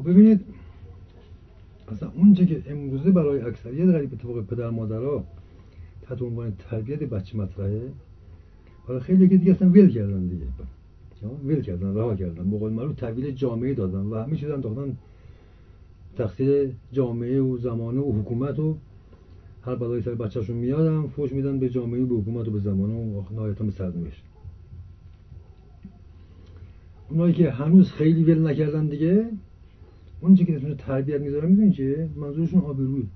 خب ببینید اصلا اونچه که امروزه برای اکثریت غریب اتفاق پدر مادرها تحت عنوان تربیت بچه مطرحه حالا خیلی که دیگه اصلا ول کردن دیگه. ول کردن رها کردن. به قول معروف تحویل جامعه دادن و همه چیز انداختن تقصیر جامعه و زمانه و حکومت و هر بلایی سر بچهشون میادم فوش میدن به جامعه به حکومت و به زمانه و نهایتا به سرنوشت. اونایی که هنوز خیلی ول نکردن دیگه اون که اسمش تربیت می‌ذارن می‌دونی چیه؟ منظورشون آبروی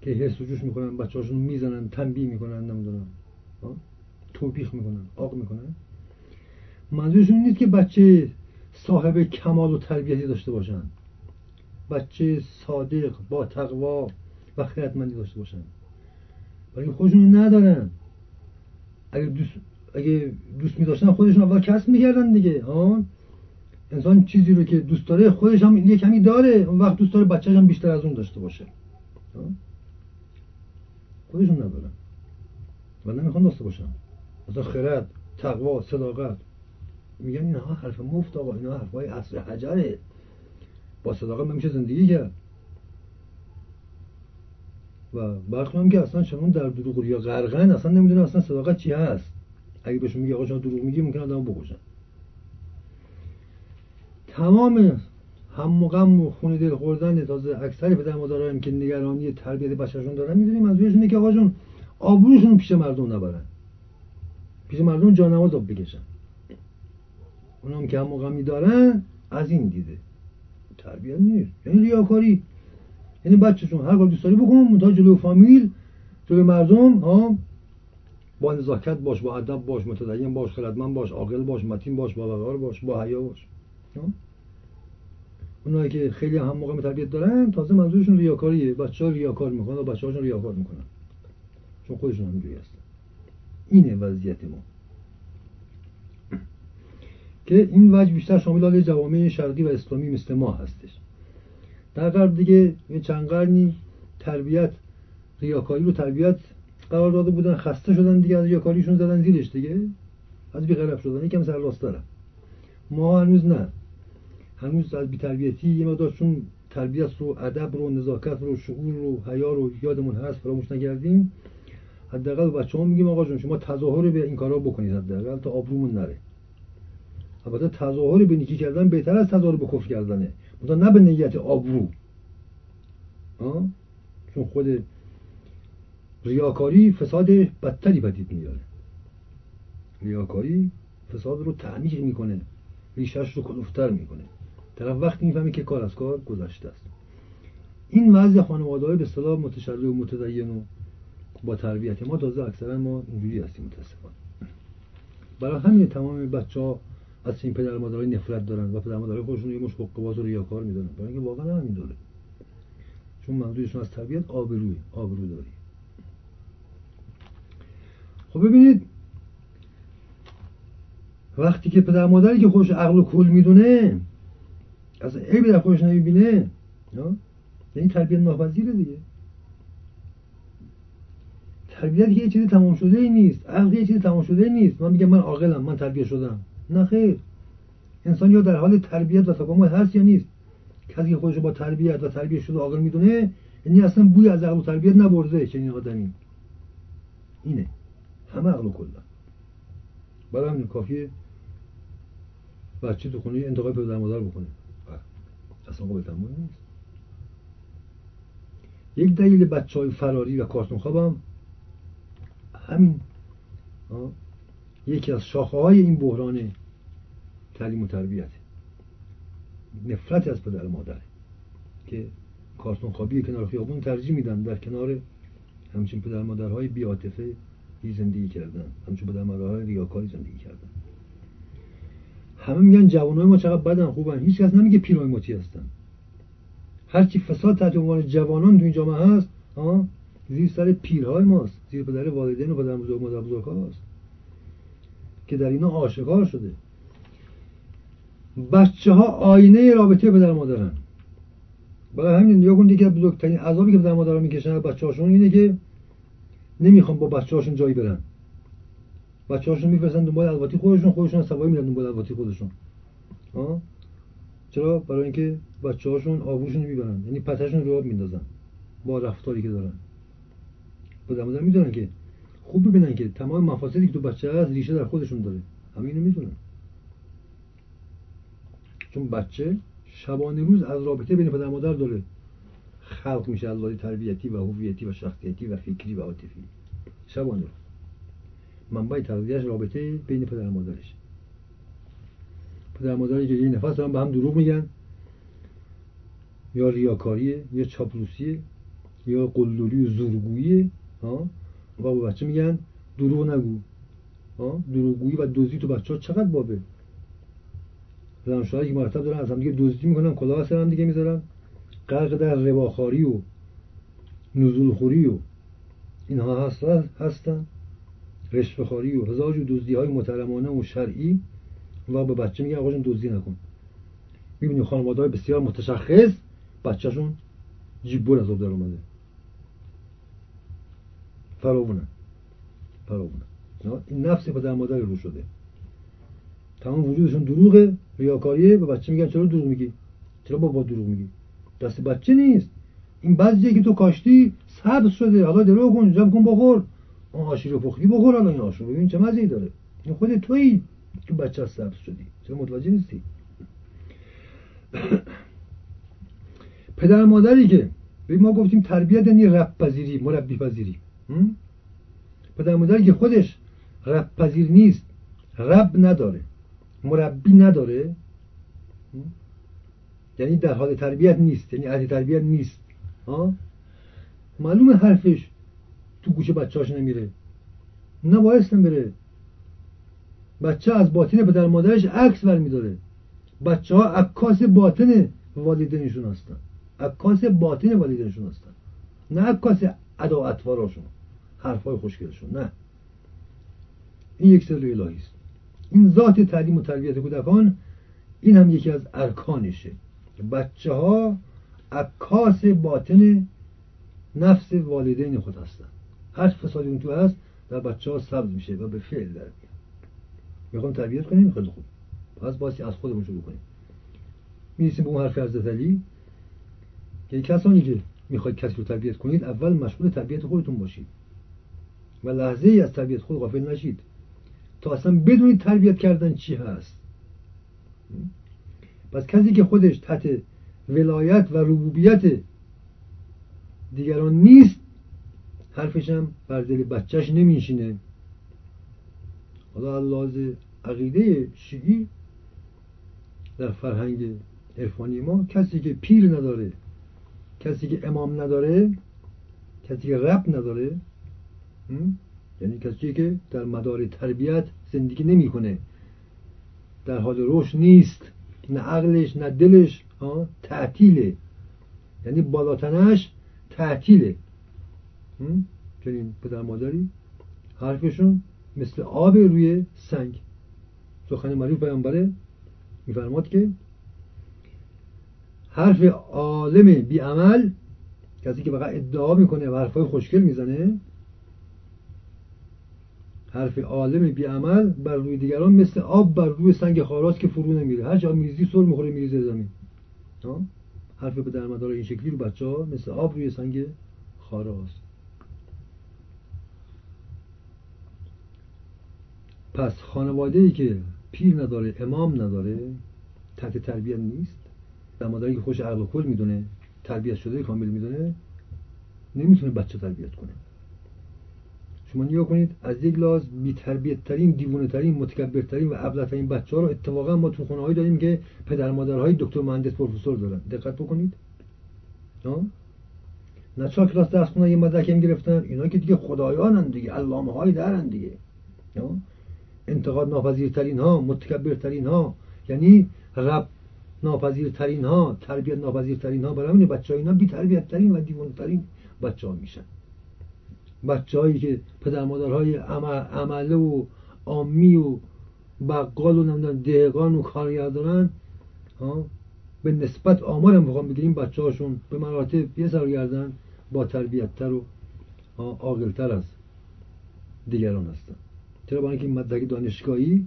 که حس و جوش می‌کنن بچه هاشون می‌زنن تنبیه می‌کنن نمی‌دونم. توپیخ می‌کنن آق می‌کنن. منظورشون نیست که بچه صاحب کمال و تربیتی داشته باشن. بچه صادق با تقوا و خیرتمندی داشته باشن. ولی خودشون ندارن. اگه دوست اگه دوست می داشتن خودشون اول کسب می‌کردن دیگه. آن انسان چیزی رو که دوست داره خودش هم یه کمی داره. اون وقت دوست داره بچه‌ش هم بیشتر از اون داشته باشه. خودشون ندارن. و نمی‌خوان داشته باشن مثلا خرد تقوا صداقت. میگن اینها حرف مفت آقا اینها حرفای عصر حجره. با صداقت میشه زندگی کرد. و برخی هم که اصلا شما در دروغ یا غرقن اصلا نمی‌دونه اصلا صداقت چی هست. اگه بهشون میگه آقا شما دروغ میگی ممکن آدم بکشن. تمام هم و غم و خون دل خوردن تازه اکثر پدر مادرها که نگرانی تربیت بچه‌شون دارن می‌دونیم منظورشون اینه که آقا جون آبروشون پیش مردم نبرن. پیش مردم جانماز آب بکشن. اونام که هم و غمی دارن از این دیده. تربیت نیست. یعنی ریاکاری. یعنی بچه‌شون هر کار دوست داری بکن تا جلو فامیل جلو مردم ها؟ با نزاکت باش با ادب باش متدین باش خردمند باش عاقل باش متین باش با باش با حیا باش. اونایی که خیلی هم موقع تربیت دارن تازه منظورشون ریاکاریه بچه ها ریاکار می‌کنن و بچه هاشون ریاکار می‌کنن. چون خودشون همینجوری هستن. اینه وضعیت ما. که این وجه بیشتر شامل حال جوامع شرقی و اسلامی مثل ما هستش. در قرب دیگه چند قرنی تربیت ریاکاری رو تربیت قرار داده بودن خسته شدن دیگه از ریاکاریشون زدن زیرش دیگه. از بیقرب شدن یکم سر دارن. ما هنوز نه. هنوز از بیتربیتی یه مقدار چون تربیت رو ادب رو نزاکت رو شعور رو حیا رو یادمون هست فراموش نکردیم. حداقل بچه ها میگیم آقا جون شما تظاهر به این کارا بکنید حداقل تا آبرومون نره. البته تظاهر به نیکی کردن بهتر از تظاهر به کفر کردنه. مثلا نه به نیت آبرو. چون خود ریاکاری فساد بدتری پدید میاره. ریاکاری فساد رو تعمیق می‌کنه. ریشش رو کلوفتر می‌کنه. طرف وقتی می‌فهمه که کار از کار گذشته است. این وضع خانواده های به اصطلاح متشرع و متدین و با تربیت ما تازه اکثرا ما اینجوری هستیم متاسفانه. برای همین تمام بچه ها از این پدر مادرای نفرت دارن و پدر مادرای خودشون یه مش باز و ریاکار می‌دونن برای اینکه واقعا همین دوره. چون منظورشون از تربیت آبروی آبرو داری. خب ببینید وقتی که پدر مادری که خودش عقل و کل می‌دونه از عیبی در خودش نمی‌بینه یعنی تربیت ناپذیره دیگه. تربیت یه چیزی تمام شده ای نیست. عقل یه چیزی تمام شده ای نیست. من میگم من عاقلم من تربیت شدم. نه خیر. انسان یا در حال تربیت و تکامل هست یا نیست. کسی که خودش با تربیت و تربیت شده عاقل می‌دونه یعنی اصلا بوی از عقل و تربیت نبرده چنین آدمی. اینه. همه عقل کلا. برای همین کافیه بچه تو خونه انتقای پدر مادر بکنه. اصلا قابل تمام نیست یک دلیل بچه های فراری و کارتون خوابم همین یکی از شاخه های این بحران تعلیم و تربیت نفرت از پدر مادر که کارتون خوابی کنار خیابون ترجیح میدن در کنار همچین پدر مادرهای بیاتفه زندگی کردن همچون پدر مادرهای ریاکاری زندگی کردن همه میگن جوانای ما چقدر بدن خوبن. هیچ کس نمیگه پیرای ماتی هستن. هرچی فساد تحت عنوان جوانان تو این جامعه هست ها زیر سر پیرهای ماست. زیر پدر والدین و پدر بزرگ مادر بزرگ هاست. که در اینا آشکار شده. بچه ها آینه رابطه پدر مادرن. برای همین کن دیگه بزرگترین عذابی که پدر مادر می‌کشن بچه هاشون اینه که نمی‌خوان با بچه هاشون جایی برن. بچه هاشون میفرستن دنبال الواتی خودشون خودشون سوایی میرن دنبال الواتی خودشون. چرا؟ برای اینکه بچه هاشون آبروشون می‌برن. یعنی پتشون رو آب میندازن. با رفتاری که دارن. پدر مادر می‌دونن که خوب ببینن که تمام مفاسدی که تو بچه هست ریشه در خودشون داره. همه اینو می‌دونن. چون بچه شبانه روز از رابطه بین پدر مادر داره. خلق میشه از تربیتی و هویتی و شخصیتی و فکری و عاطفی. شبانه روز. منبع تغذیهش رابطه بین پدر و مادرش. پدر مادری که یه نفس دارن به هم دروغ میگن. یا ریاکاریه یا چاپلوسیه یا قلدری و زورگوییه ها؟ و با بچه میگن دروغ نگو دروغگویی و دزدی تو بچه ها چقدر بابه؟ زن شوهری که مرتب دارن از هم دیگه دزدی می‌کنن کلاه سر هم دیگه می‌ذارن. غرق در رباخاری و نزولخوری و اینها هستن هستن. رشوهخواری و هزار جو دزدی های محترمانه و شرعی و به بچه میگن آقا دزدی نکن. می‌بینی خانواده های بسیار متشخص بچهشون جیبون از در اومده. فراونه فراونه این نفس پدر مادر رو شده. تمام وجودشون دروغه ریاکاریه به بچه میگن چرا دروغ میگی؟ چرا بابا دروغ میگی؟ دست بچه نیست. این بعضیه که تو کاشتی سبز شده. حالا درو کن جمع کن بخور. آن آشی رو پختی بخور الان این آشی ببین چه مزهی داره. این خود تویی که بچه سبز شدی. چرا متوجه نیستی؟ پدر مادری که به ما گفتیم تربیت یعنی رب پذیری مربی پذیری. پدر مادری که خودش رب پذیر نیست رب نداره مربی نداره. یعنی در حال تربیت نیست یعنی عهد تربیت نیست. ها؟ معلوم حرفش. تو گوش بچهاش نمیره. نبایستم بره بچه از باطن پدر مادرش عکس برمیداره. بچه ها عکاس باطن والدینشون هستن. عکاس باطن والدینشون هستن. نه عکاس ادا اطواراشون حرفای خوشگلشون. نه. این یک سر الهی است. این ذات تعلیم و تربیت کودکان این هم یکی از ارکانشه. بچه ها عکاس باطن نفس والدین خود هستن. هر فسادی اون تو هست در بچه ها سبز میشه و به فعل در میاد. می‌خوام تربیت کنیم خیلی خوب پس باسی از خودمون شروع کنیم. می‌رسیم به اون حرف حضرت علی که کسانی که می‌خواید کسی رو تربیت کنید اول مشغول تربیت خودتون باشید. و لحظه ای از تربیت خود غافل نشید تا اصلا بدونید تربیت کردن چی هست. پس کسی که خودش تحت ولایت و ربوبیت دیگران نیست حرفش هم بر دل بچهش نمیشینه حالا لحاظ عقیده شیعی در فرهنگ عرفانی ما کسی که پیر نداره کسی که امام نداره کسی که رب نداره یعنی کسی که در مدار تربیت زندگی نمی‌کنه. در حال رشد نیست نه عقلش نه دلش تعطیله. یعنی بالاتنش تعطیله. چنین پدر مادری حرفشون مثل آب روی سنگ. سخن معروف پیامبره میفرماد که حرف عالم بی عمل کسی که فقط ادعا می‌کنه و حرفای خوشگل می‌زنه حرف عالم بی عمل بر روی دیگران مثل آب بر روی سنگ خاراست که فرو نمیره. هر جا میریزی سر می‌خوره میریزه زمین. حرف به در مدار این شکلی رو بچه ها مثل آب روی سنگ خاراست. پس خانواده ای که پیر نداره امام نداره تحت تربیت نیست در مادری که خوش عقل و کل می‌دونه تربیت شده کامل می‌دونه نمی‌تونه بچه تربیت کنه. شما نیا کنید از یک لاز بی تربیت ترین دیوونه ترین متکبر ترین و ابله ترین بچه ها رو اتفاقا ما تو خونه داریم که پدر مادرهای دکتر مهندس پروفسور دارن. دقت بکنید. نه چهار کلاس درس خونه یه مدرک هم گرفتن؟ اینا که دیگه خدایانن دیگه علامه های دارن دیگه. انتقاد ناپذیرترین ها متکبرترین ها یعنی رب ناپذیرترین ها تربیت ناپذیرترین ها برای همین بچه ها اینا بی تربیت ترین و دیوانه ترین بچه ها میشن. بچه هایی که پدر مادرهای عمله و آمی و بقال و نمی‌دونم دهقان و کارگردانن به نسبت آمار هم بخوام بگیریم بچه هاشون به مراتب یه گردن با تربیتتر و عاقلتر از دیگران هستن. چرا با اینکه این مدرک دانشگاهی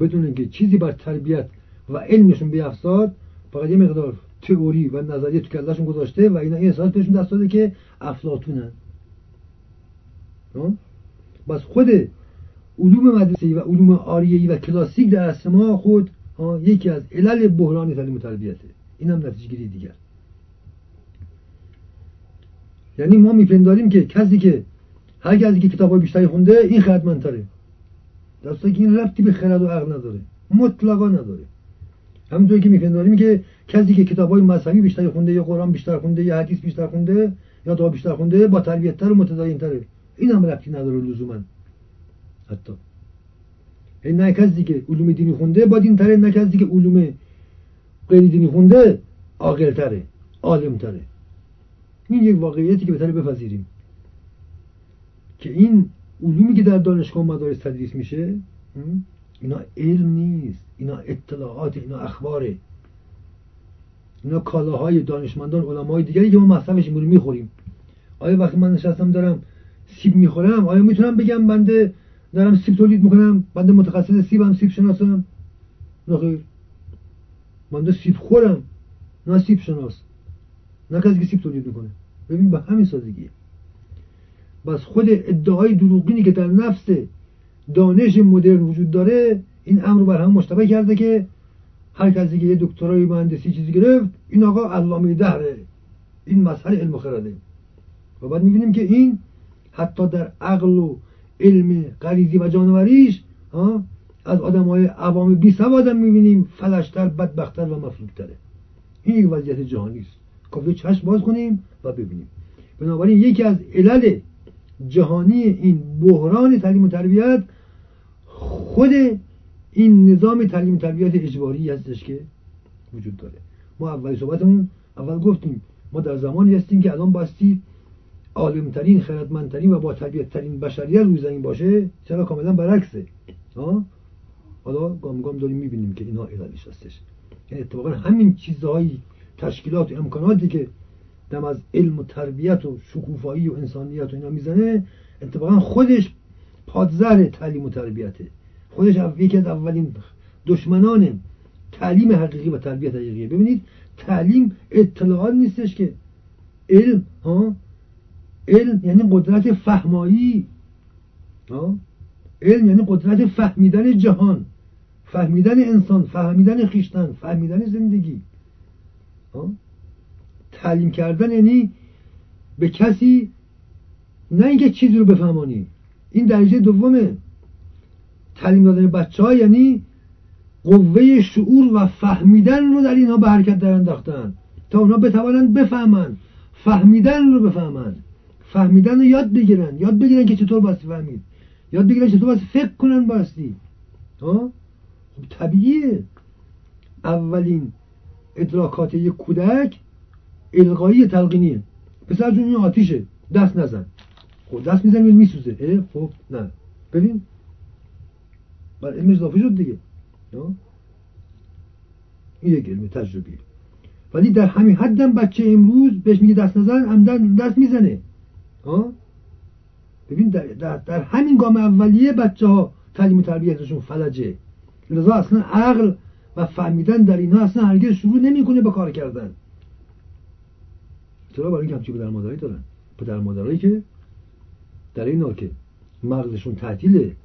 بدون اینکه چیزی بر تربیت و علمشون بیافزاد فقط یه مقدار تئوری و نظریه تو کلشون گذاشته و اینا این احساس بهشون دست داده که افلاطونن. بس خود علوم مدرسه و علوم آریهی و کلاسیک در اصل ما خود یکی از علل بحران تعلیم و تربیته. این هم نتیجه گیری دیگر. یعنی ما میپنداریم که کسی که هر کسی که کتاب های بیشتری خونده این خردمندتره. دسته که این ربطی به خرد و عقل نداره. مطلقا نداره. همونطور که میپنداریم که کسی که کتاب های مذهبی بیشتری خونده یا قرآن بیشتر خونده یا حدیث بیشتر خونده یا دعا بیشتر خونده با تربیتتر و متدینتره. این هم ربطی نداره لزوما. حتی. نه کسی که علوم دینی خونده با دین تره نه کسی که علوم غیر دینی خونده عاقل تره عالم تره این یک واقعیتی که بهتره بپذیریم. که این علومی که در دانشگاه مدارس تدریس میشه اینا علم نیست. اینا اطلاعات اینا اخباره اینا کالاهای دانشمندان علمای دیگری که ما مصرفش رو می‌خوریم. آیا وقتی من نشستم دارم سیب می‌خورم آیا می‌تونم بگم بنده دارم سیب تولید می‌کنم بنده متخصص سیبم سیب شناسم؟ نه بنده سیب خورم نه سیب شناس. نه کسی که سیب تولید می‌کنه. ببین به همین سادگیه بس خود ادعای دروغینی که در نفس دانش مدرن وجود داره این امر بر هم مشتبه کرده که هر کسی که یه دکترای مهندسی چیزی گرفت این آقا علامه دهره این مسئله علم خرده. و بعد می‌بینیم که این حتی در عقل و علم غریزی و جانوریش از آدم های عوام بی سواد می‌بینیم فلشتر بدبختتر و مفلوکتره. این یک وضعیت جهانی است. کافی چشم باز کنیم و ببینیم. بنابراین یکی از علل جهانی این بحران تعلیم و تربیت خود این نظام تعلیم و تربیت اجباری هستش که وجود داره. ما اولی صحبتمون اول گفتیم ما در زمانی هستیم که الان باستی عالمترین خردمندترین و با ترین بشریت روی زمین باشه چرا کاملا برعکسه؟ حالا گام گام داریم می‌بینیم که اینها علالش هستش. یعنی اتفاقا همین چیزهایی تشکیلات و امکاناتی که دم از علم و تربیت و شکوفایی و انسانیت و اینا می‌زنه اتفاقا خودش پادزر تعلیم و تربیته. خودش یکی از اولین دشمنان تعلیم حقیقی و تربیت حقیقیه. ببینید تعلیم اطلاعات نیستش که علم ها؟ علم یعنی قدرت فهمایی. علم یعنی قدرت فهمیدن جهان فهمیدن انسان فهمیدن خیشتن فهمیدن زندگی. تعلیم کردن یعنی به کسی نه اینکه چیزی رو بفهمانی. این درجه دومه. تعلیم دادن بچه ها یعنی قوه شعور و فهمیدن رو در اینها به حرکت در انداختن. تا اونا بتوانند بفهمن. فهمیدن رو بفهمن. فهمیدن رو یاد بگیرن. یاد بگیرن که چطور باستی فهمید. یاد بگیرن چطور باستی فکر کنن باستی خب طبیعیه. اولین ادراکات یک کودک القایی تلقینیه. پسر جون این آتیشه دست نزن. خب دست می‌زنی میسوزه. خب نه. ببین. بر علم اضافه شد دیگه. این یک علم تجربی ولی در همین حدم بچه امروز بهش میگه دست نزن هم دست می‌زنه. ببین در, در, در, همین گام اولیه بچه ها تعلیم و تربیتشون فلجه. لذا اصلا عقل و فهمیدن در اینها اصلا هرگز شروع نمی‌کنه به کار کردن. چرا برای اینکه همچی پدر مادرایی دارن؟ پدر مادرایی که در این که مغزشون تعطیله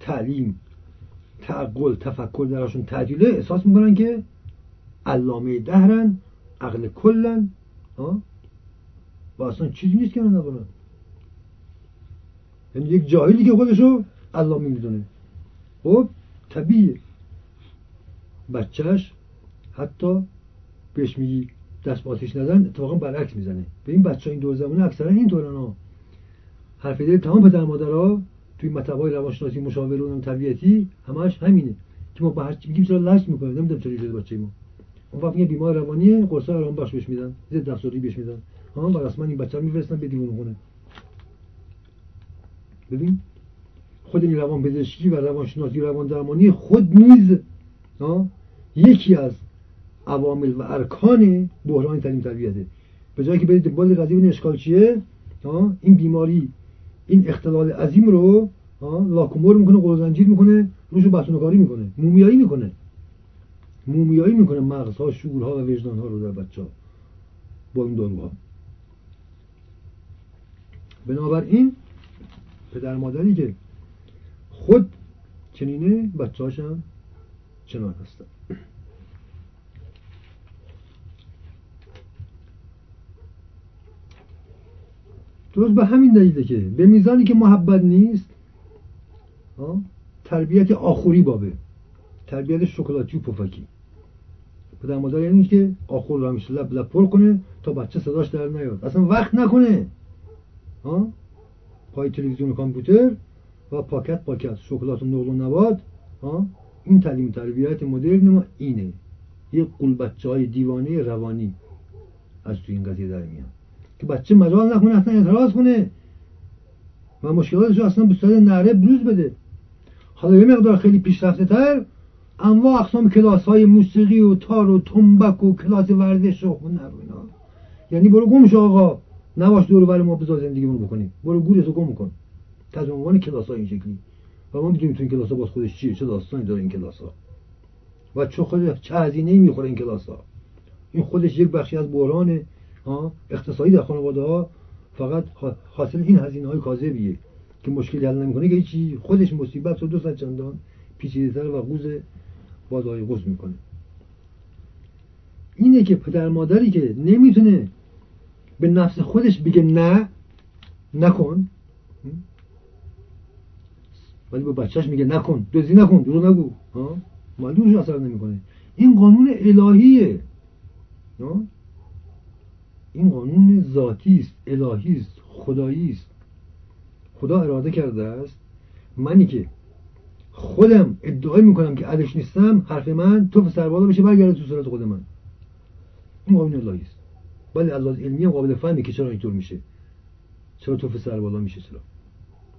تعلیم تعقل تفکر درشون تعطیله احساس می‌کنن که علامه دهرن عقل کلن و اصلا چیزی نیست که نکنن یعنی یک جاهلی که خودشو علامه می‌دونه. خب طبیعه بچهش حتی بهش میگی دست با آتیش نزن اتفاقا برعکس می‌زنه. به این بچه این دور زمانه اکثرا این طورن ها. حرف دل تمام پدر مادرها توی های روانشناسی مشاورون طبیعتی همش همینه که ما با هر چی میگیم چرا لش می‌کنه نمی‌دونم چرا شده بچه ما. اون وقت بیمار روانیه قرص آرام بخش بهش میدن ضد افسردگی بهش میدن. ها بر اساس این بچه رو میفرستن به دیوونه خونه. ببین خود این روان پزشکی و روانشناسی روان درمانی خود نیز یکی از عوامل و ارکان بحران تعلیم تربیته. به جایی که برید دنبال قضیه این اشکال چیه این بیماری این اختلال عظیم رو لاکومور می‌کنه قول زنجیر می‌کنه روش رو کاری می‌کنه مومیایی می‌کنه. مومیایی می‌کنه مغزها شعورها و وجدانها رو در بچه ها با این داروها. بنابراین پدر مادری که خود چنینه بچه هم چنان هستن. درست به همین دلیله که به میزانی که محبت نیست تربیت آخوری بابه. تربیت شکلاتی و پفکی. پدر مادر یعنی که آخر رو همیشه لب لب پر کنه تا بچه صداش در نیاد. اصلا وقت نکنه. ها پای تلویزیون و کامپیوتر و پاکت پاکت. شکلات و نقل و نبات. ها این تعلیم تربیت مدرن ما اینه. یه قول بچه های دیوانه روانی از تو این قضیه در میاد. که بچه مجال نکنه اصلا اعتراض کنه. و مشکلاتش اصلا به صورت نره بروز بده. حالا یه مقدار خیلی پیشرفته تر انواع اقسام کلاس های موسیقی و تار و تنبک و کلاس ورزش و هنر و اینا. یعنی برو گم شو آقا. نباش دور بر ما بذار زندگیمون بکنیم. برو گورتو گم کن. تحت عنوان کلاس های این شکلی. و ما می‌دونیم تو این کلاس ها باز خودش چیه چه داستانی داره این کلاس ها و چه خود چه هزینه می‌خوره این کلاس ها این خودش یک بخشی از بحران اقتصادی در خانواده ها فقط حاصل این هزینه های کاذبیه که مشکلی حل نمی‌کنه. که چی خودش مصیبت رو دو صد چندان پیچیده‌تر و قوز بادای قوز می‌کنه. اینه که پدر مادری که نمی‌تونه به نفس خودش بگه نه نکن. ولی به بچهش میگه نکن. دوزی نکن دروغ نگو. معلومش اثر نمی‌کنه. این قانون الهیه. این قانون ذاتی است الهی است خدایی است. خدا اراده کرده است. منی که خودم ادعای می‌کنم که عدش نیستم حرف من تو سربالا بشه برگرده تو صورت خود من. این قانون الهی است. ولی از علمی هم قابل فهمی که چرا اینطور میشه. چرا تو سر بالا میشه چرا؟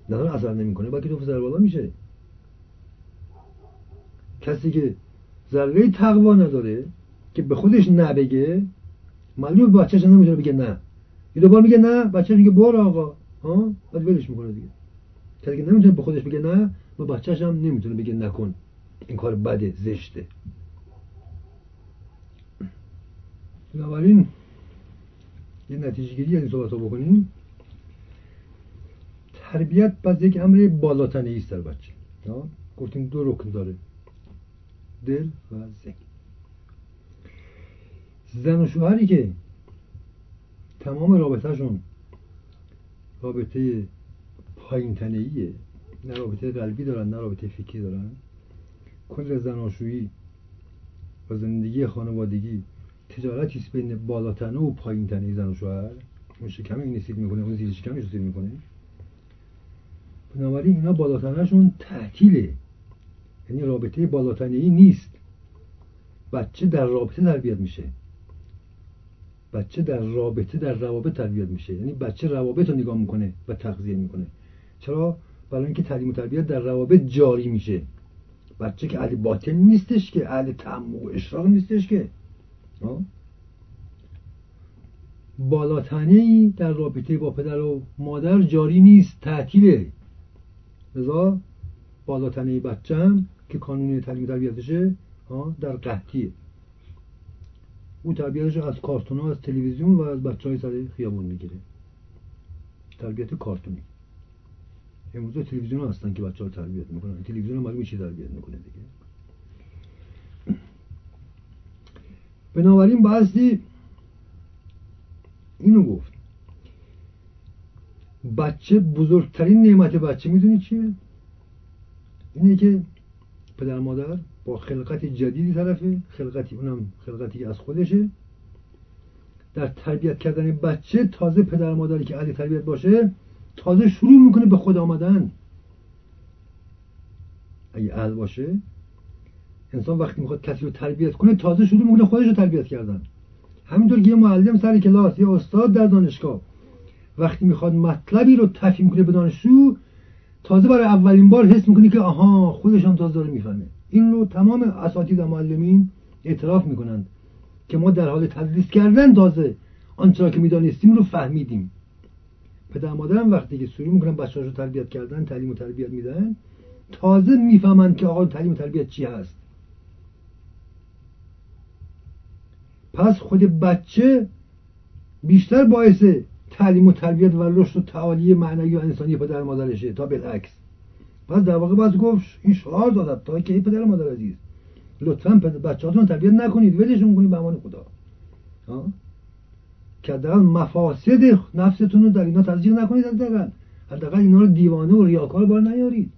نه اثر نمی‌کنه بلکه تو سر بالا میشه. کسی که ذره تقوا نداره که به خودش نبگه معلومه بچه‌ش نمی‌تونه بگه نه. یه دوبار میگه نه بچه میگه برو آقا. ها؟ بعد ولش می‌کنه دیگه. کسی که نمی‌تونه به خودش بگه نه و بچه‌ش هم نمی‌تونه بگه نکن. این کار بده زشته. بنابراین یه نتیجه گیری از این صحبت بکنیم. تربیت پس یک امر بالاتنه است در بچه. گفتیم دو رکن داره. دل و ذهن. زن و شوهری که تمام رابطهشون رابطه پایین تنهیه نه رابطه قلبی دارن نه رابطه فکری دارن. کل زناشویی و زندگی خانوادگی تجارتی است بین بالاتنه و پایین تنه زن و شوهر؟ اون شکم این می‌کنه اون زیر شکمش سیر می‌کنه. بنابراین اینا بالاتنهشون تعطیله. یعنی رابطه بالاتنه ای نیست. بچه در رابطه تربیت میشه. بچه در رابطه در روابط تربیت میشه. یعنی بچه روابط رو نگاه می‌کنه و تغذیه می‌کنه. چرا؟ برای اینکه تعلیم و تربیت در روابط جاری میشه. بچه که اهل باطن نیستش که اهل تعمق و اشراق نیستش که. بالاتنه در رابطه با پدر و مادر جاری نیست تعطیله. لذا بالاتنه بچه هم که کانون تعلیم تربیتشه در قحطیه. او تربیتش از کارتون ها از تلویزیون و از بچه های سر خیابون می‌گیره. تربیت کارتونی. امروز تلویزیون هستن که بچه ها تربیت می‌کنن. تلویزیون ها معلومه تربیت می‌کنه دیگه. بنابراین بعضی اینو گفت. بچه بزرگترین نعمت بچه می‌دونی چیه؟ اینه که پدر مادر با خلقت جدیدی طرفه. خلقتی اونم خلقتی از خودشه. در تربیت کردن بچه تازه پدر مادری که اهل تربیت باشه تازه شروع می‌کنه به خود آمدن. اگه اهل باشه انسان وقتی می‌خواد کسی رو تربیت کنه تازه شروع می‌کنه خودش رو تربیت کردن. همینطور که یه معلم سر کلاس یه استاد در دانشگاه وقتی می‌خواد مطلبی رو تفهیم کنه به دانشجو تازه برای اولین بار حس می‌کنه که آها خودش هم تازه داره می‌فهمه. این رو تمام اساتید و معلمین اعتراف می‌کنند که ما در حال تدریس کردن تازه آنچه که می‌دانستیم رو فهمیدیم. پدر مادرم وقتی که شروع می‌کنن بچه‌ها رو تربیت کردن تعلیم و تربیت میدن تازه می‌فهمند که آقا تعلیم و تربیت چی هست. پس خود بچه بیشتر باعث تعلیم و تربیت و رشد و تعالی معنوی و انسانی پدر مادرشه تا بالعکس. پس در واقع باید گفت این شعار تا که پدر مادر عزیز لطفا بچهاتون تربیت نکنید ولشون کنید به امان خدا. که حداقل مفاسد نفستون رو در اینا تزریق نکنید حداقل. حداقل اینا رو دیوانه و ریاکار بار نیارید.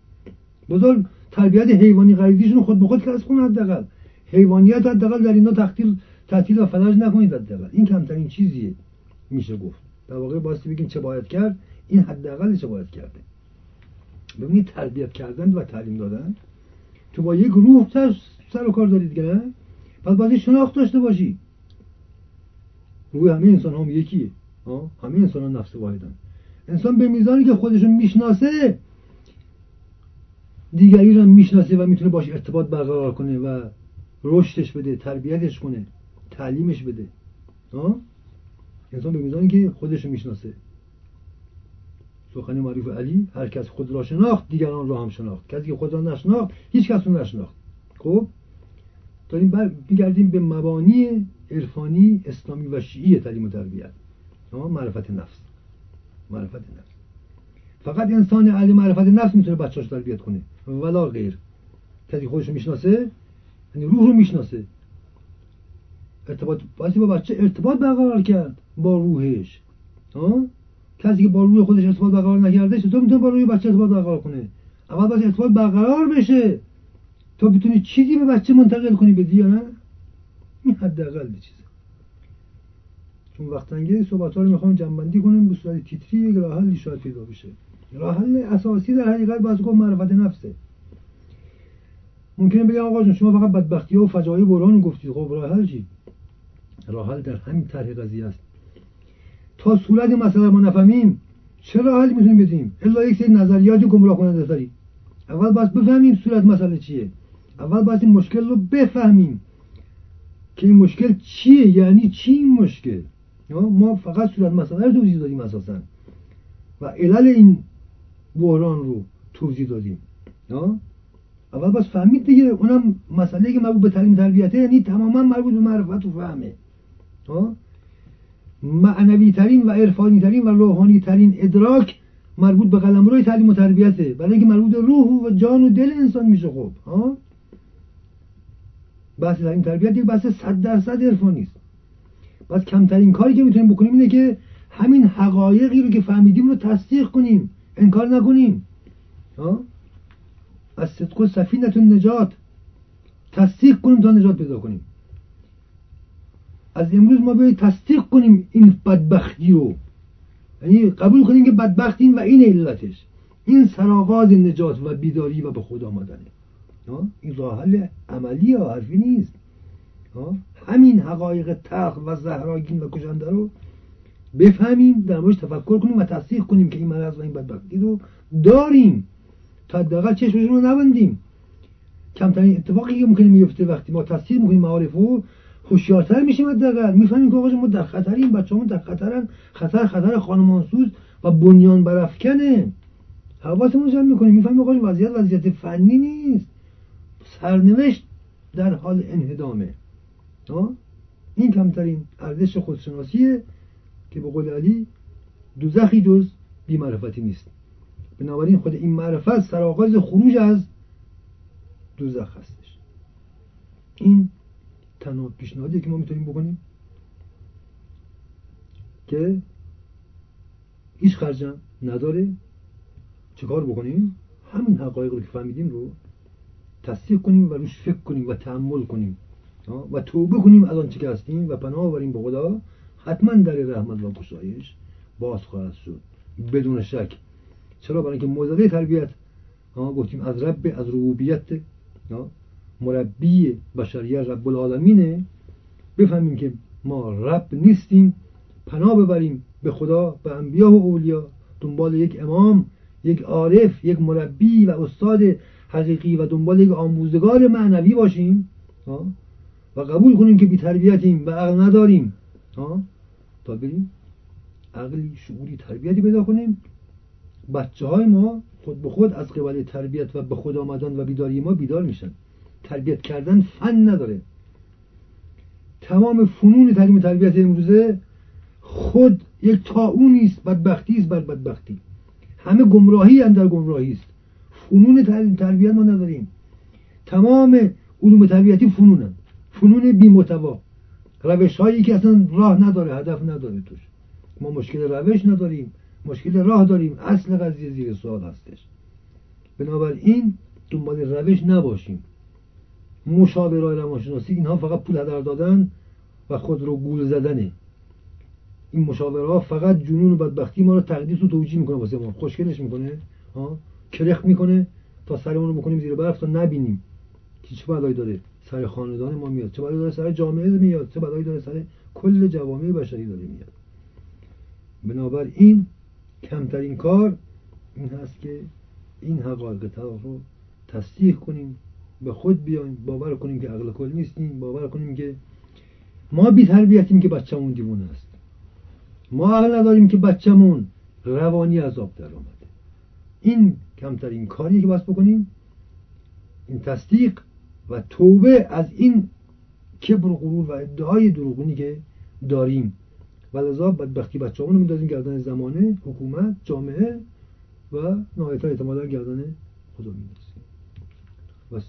بزرگ تربیت حیوانی غریزیشون خود به خود کسب کنه حداقل. حیوانیت حداقل در اینا تختیل تعطیل و فلج نکنید حداقل. این کمترین چیزیه میشه گفت. در واقع باستی بگیم چه باید کرد؟ این حداقل چه باید کرده ببینید تربیت کردن و تعلیم دادن. تو با یک روح سر و کار دارید که پس باید شناخت داشته باشی. روی همه انسان هم یکیه. همه انسان هم نفس واحدن. انسان به میزانی که خودشون می‌شناسه دیگری رو می‌شناسه و می‌تونه باش ارتباط برقرار کنه و رشدش بده تربیتش کنه تعلیمش بده. انسان به میزانی که خودش می‌شناسه. سخن معروف علی هر کس خود را شناخت دیگران را هم شناخت. کسی که خود را نشناخت هیچ کس رو نشناخت. خب؟ داریم بر به مبانی عرفانی اسلامی و شیعی تعلیم و تربیت. معرفت نفس. معرفت نفس. فقط انسان علی معرفت نفس می‌تونه بچه‌اش تربیت کنه. ولا غیر. کسی خودش می‌شناسه یعنی روح رو می‌شناسه. ارتباط باید با بچه ارتباط برقرار کرد با روحش. ها؟ کسی که با روح خودش ارتباط برقرار نکرده چطور می‌تونه با روح بچه ارتباط برقرار کنه؟ اول باید ارتباط برقرار بشه. تا بتونی چیزی به بچه منتقل کنی بدی یا نه؟ این حداقل چیزه. چون وقتنگه صحبت ها رو می‌خوام جنبندی کنیم به صورت تیتری یک راه حلی شاید پیدا بشه. راه حل اساسی در حقیقت باید گفت معرفت نفسه. ممکنه بگم آقا شما فقط بدبختی و فجایع بران گفتید. خب راه حل چی؟ راه حل در همین طرح قضیه است؟ تا صورت مسئله ما نفهمیم چه راه حل می‌تونیم بدیم الا یک سری نظریات گمراه کننده داری. اول باید بفهمیم صورت مسئله چیه. اول باید این مشکل رو بفهمیم که این مشکل چیه یعنی چی این مشکل؟ ما فقط صورت مسئله رو توضیح دادیم اساسا. و علل این بحران رو توضیح دادیم. اول باید فهمید دیگه اونم مسئله که مربوط به تعلیم تربیته یعنی تماما مربوط به معرفت و فهمه. معنوی ترین و عرفانی ترین و روحانی ترین ادراک مربوط به روی تعلیم و تربیته. برای اینکه مربوط روح و جان و دل انسان میشه خب ها؟ بحث تعلیم تربیت یک بحث صد درصد عرفانی است. پس کمترین کاری که می‌تونیم بکنیم اینه که همین حقایقی رو که فهمیدیم رو تصدیق کنیم انکار نکنیم. ها؟ از صدق و سفینت نجات تصدیق کنیم تا نجات پیدا کنیم. از امروز ما باید تصدیق کنیم این بدبختی رو. یعنی قبول کنیم که بدبختیم و این علتش. این سراغاز نجات و بیداری و به خود آمدنه. این راه حل عملی ها حرفی نیست. همین حقایق تخ و زهراگین و کشنده رو بفهمیم در موردش تفکر کنیم و تصدیق کنیم که این مرض و این بدبختی رو داریم. تا حداقل چشمشون رو نبندیم. کمترین اتفاقی که ممکنه میفته وقتی ما تصدیق می‌کنیم معارف رو هوشیارتر میشیم حداقل. می‌فهمیم که آقا ما در خطریم بچه‌مون در خطرن. خطر خطر خانمانسوز و بنیان برافکنه حواسمون جمع می‌کنیم. می‌فهمیم آقا وضعیت وضعیت فنی نیست. سرنوشت در حال انهدامه. این کمترین ارزش خودشناسیه که به قول علی دوزخی جز بیمعرفتی نیست. بنابراین خود این معرفت سرآغاز خروج از دوزخ هستش. این تنها پیشنهادی که ما می‌تونیم بکنیم که هیچ خرجم نداره چه کار بکنیم؟ همین حقایق رو که فهمیدیم رو تصدیق کنیم و روش فکر کنیم و تحمل کنیم. و توبه کنیم از آنچه که هستیم و پناه آوریم به خدا. حتما در رحمت و گشایش باز خواهد شد. بدون شک. چرا؟ برای اینکه موزده تربیت گفتیم از رب از ربوبیت مربی بشریت رب العالمینه بفهمیم که ما رب نیستیم پناه ببریم به خدا به انبیا و اولیا. دنبال یک امام یک عارف یک مربی و استاد حقیقی و دنبال یک آموزگار معنوی باشیم. و قبول کنیم که بی تربیتیم و عقل نداریم. تا بریم عقلی شعوری تربیتی پیدا کنیم. بچه های ما خود به خود از قبل تربیت و به خود آمدن و بیداری ما بیدار میشن. تربیت کردن فن نداره. تمام فنون تعلیم تربیت امروزه خود یک تاونی است بدبختی است بر بدبختی. همه گمراهی در گمراهی است. فنون تعلیم تربیت ما نداریم. تمام علوم تربیتی فنونن فنون بی متوا روش هایی که اصلا راه نداره هدف نداره توش. ما مشکل روش نداریم. مشکل راه داریم. اصل قضیه زیر سوال هستش. بنابراین دنبال روش نباشیم. مشاورای روانشناسی اینها فقط پول هدر دادن و خود رو گول زدنه. این مشاوره ها فقط جنون و بدبختی ما رو تقدیس و توجیه می‌کنه واسه ما. خوشگلش می‌کنه ها؟ کرخ می‌کنه تا سرمون رو بکنیم زیر برف تا نبینیم که چه بلایی داره سر خاندان ما میاد چه بلایی داره سر جامعه میاد چه بلایی داره سر کل جوامع بشری داره میاد. بنابراین کمترین کار این هست که این حقایق رو تصدیق کنیم. به خود بیایم باور کنیم که عقل کل نیستیم باور کنیم که ما بی تربیتیم که بچه‌مون دیوونه است. ما عقل نداریم که بچه‌مون روانی عذاب در آمده. این کمترین کاری که باید بکنیم. این تصدیق و توبه از این کبر و غرور و ادعای دروغونی که داریم. و لذا بدبختی بچه رو میندازیم گردن زمانه حکومت جامعه و نهایتا اعتمادا گردن خدا was